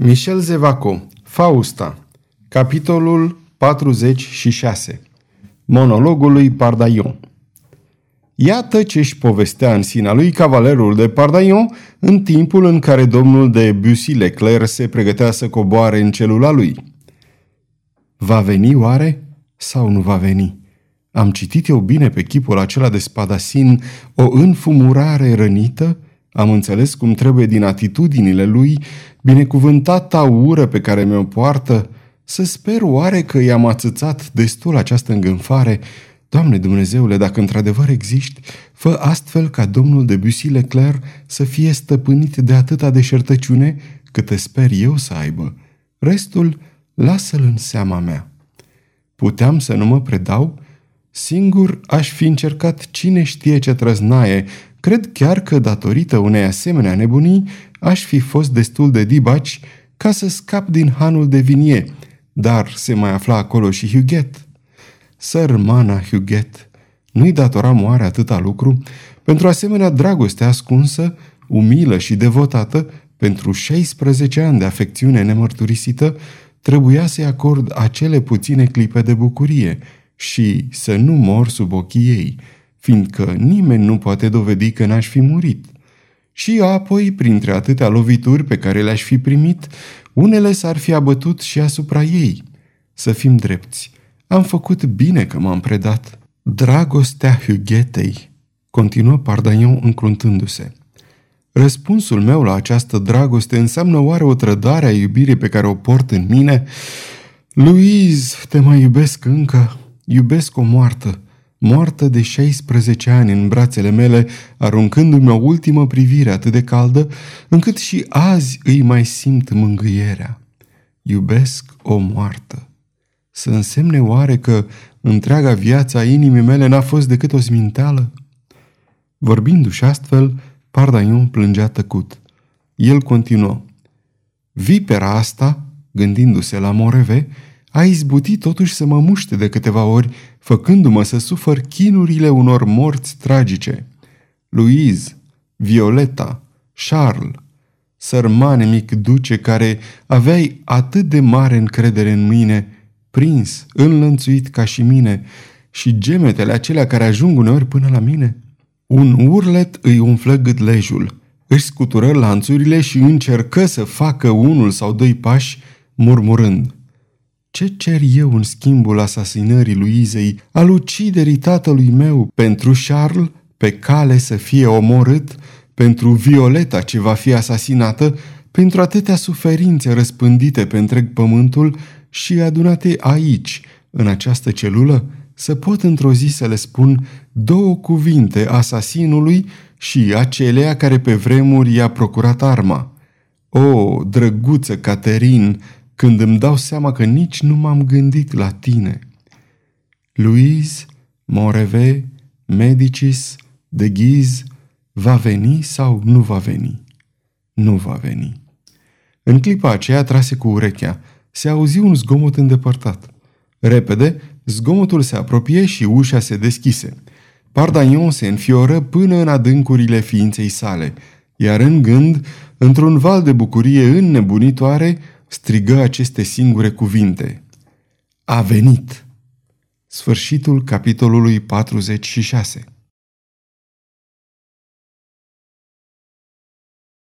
Michel Zevaco, Fausta, capitolul 46 Monologul lui Pardaion Iată ce își povestea în sina lui cavalerul de Pardaion în timpul în care domnul de Bussy Leclerc se pregătea să coboare în celula lui. Va veni oare sau nu va veni? Am citit eu bine pe chipul acela de spadasin o înfumurare rănită? Am înțeles cum trebuie din atitudinile lui, binecuvântata ură pe care mi-o poartă, să sper oare că i-am atâțat destul această îngânfare. Doamne Dumnezeule, dacă într-adevăr existi, fă astfel ca domnul de Bussy Leclerc să fie stăpânit de atâta deșertăciune cât sper eu să aibă. Restul, lasă-l în seama mea. Puteam să nu mă predau? Singur aș fi încercat cine știe ce trăznaie. Cred chiar că, datorită unei asemenea nebunii, aș fi fost destul de dibaci ca să scap din hanul de vinie, dar se mai afla acolo și Huguet. Sărmana Huguet, nu-i datora moare atâta lucru? Pentru asemenea dragoste ascunsă, umilă și devotată, pentru 16 ani de afecțiune nemărturisită, trebuia să-i acord acele puține clipe de bucurie și să nu mor sub ochii ei, fiindcă nimeni nu poate dovedi că n-aș fi murit. Și apoi, printre atâtea lovituri pe care le-aș fi primit, unele s-ar fi abătut și asupra ei. Să fim drepți, am făcut bine că m-am predat. Dragostea Huguetei, continuă Pardagnon încruntându-se. Răspunsul meu la această dragoste înseamnă oare o trădare a iubirii pe care o port în mine? Louise, te mai iubesc încă? Iubesc o moartă, moartă de 16 ani în brațele mele, aruncându-mi o ultimă privire atât de caldă, încât și azi îi mai simt mângâierea. Iubesc o moartă. Să însemne oare că întreaga viața inimii mele n-a fost decât o sminteală? Vorbindu-și astfel, Pardaion plângea tăcut. El continuă. Vipera asta, gândindu-se la Moreve, a izbutit totuși să mă muște de câteva ori, făcându-mă să sufăr chinurile unor morți tragice. Louise, Violeta, Charles, sărmane mic duce care aveai atât de mare încredere în mine, prins, înlănțuit ca și mine, și gemetele acelea care ajung uneori până la mine? Un urlet îi umflă gâtlejul, își scutură lanțurile și încercă să facă unul sau doi pași, murmurând – ce cer eu în schimbul asasinării lui Izei, al uciderii tatălui meu, pentru Charles, pe cale să fie omorât, pentru Violeta ce va fi asasinată, pentru atâtea suferințe răspândite pe întreg pământul și adunate aici, în această celulă, să pot într-o zi să le spun două cuvinte asasinului și acelea care pe vremuri i-a procurat arma. O, drăguță Caterin, când îmi dau seama că nici nu m-am gândit la tine. Louise, Moreve, Medicis, de Ghiz, va veni sau nu va veni? Nu va veni. În clipa aceea trase cu urechea. Se auzi un zgomot îndepărtat. Repede, zgomotul se apropie și ușa se deschise. Pardagnon se înfioră până în adâncurile ființei sale, iar în gând, într-un val de bucurie înnebunitoare, strigă aceste singure cuvinte. A venit! Sfârșitul capitolului 46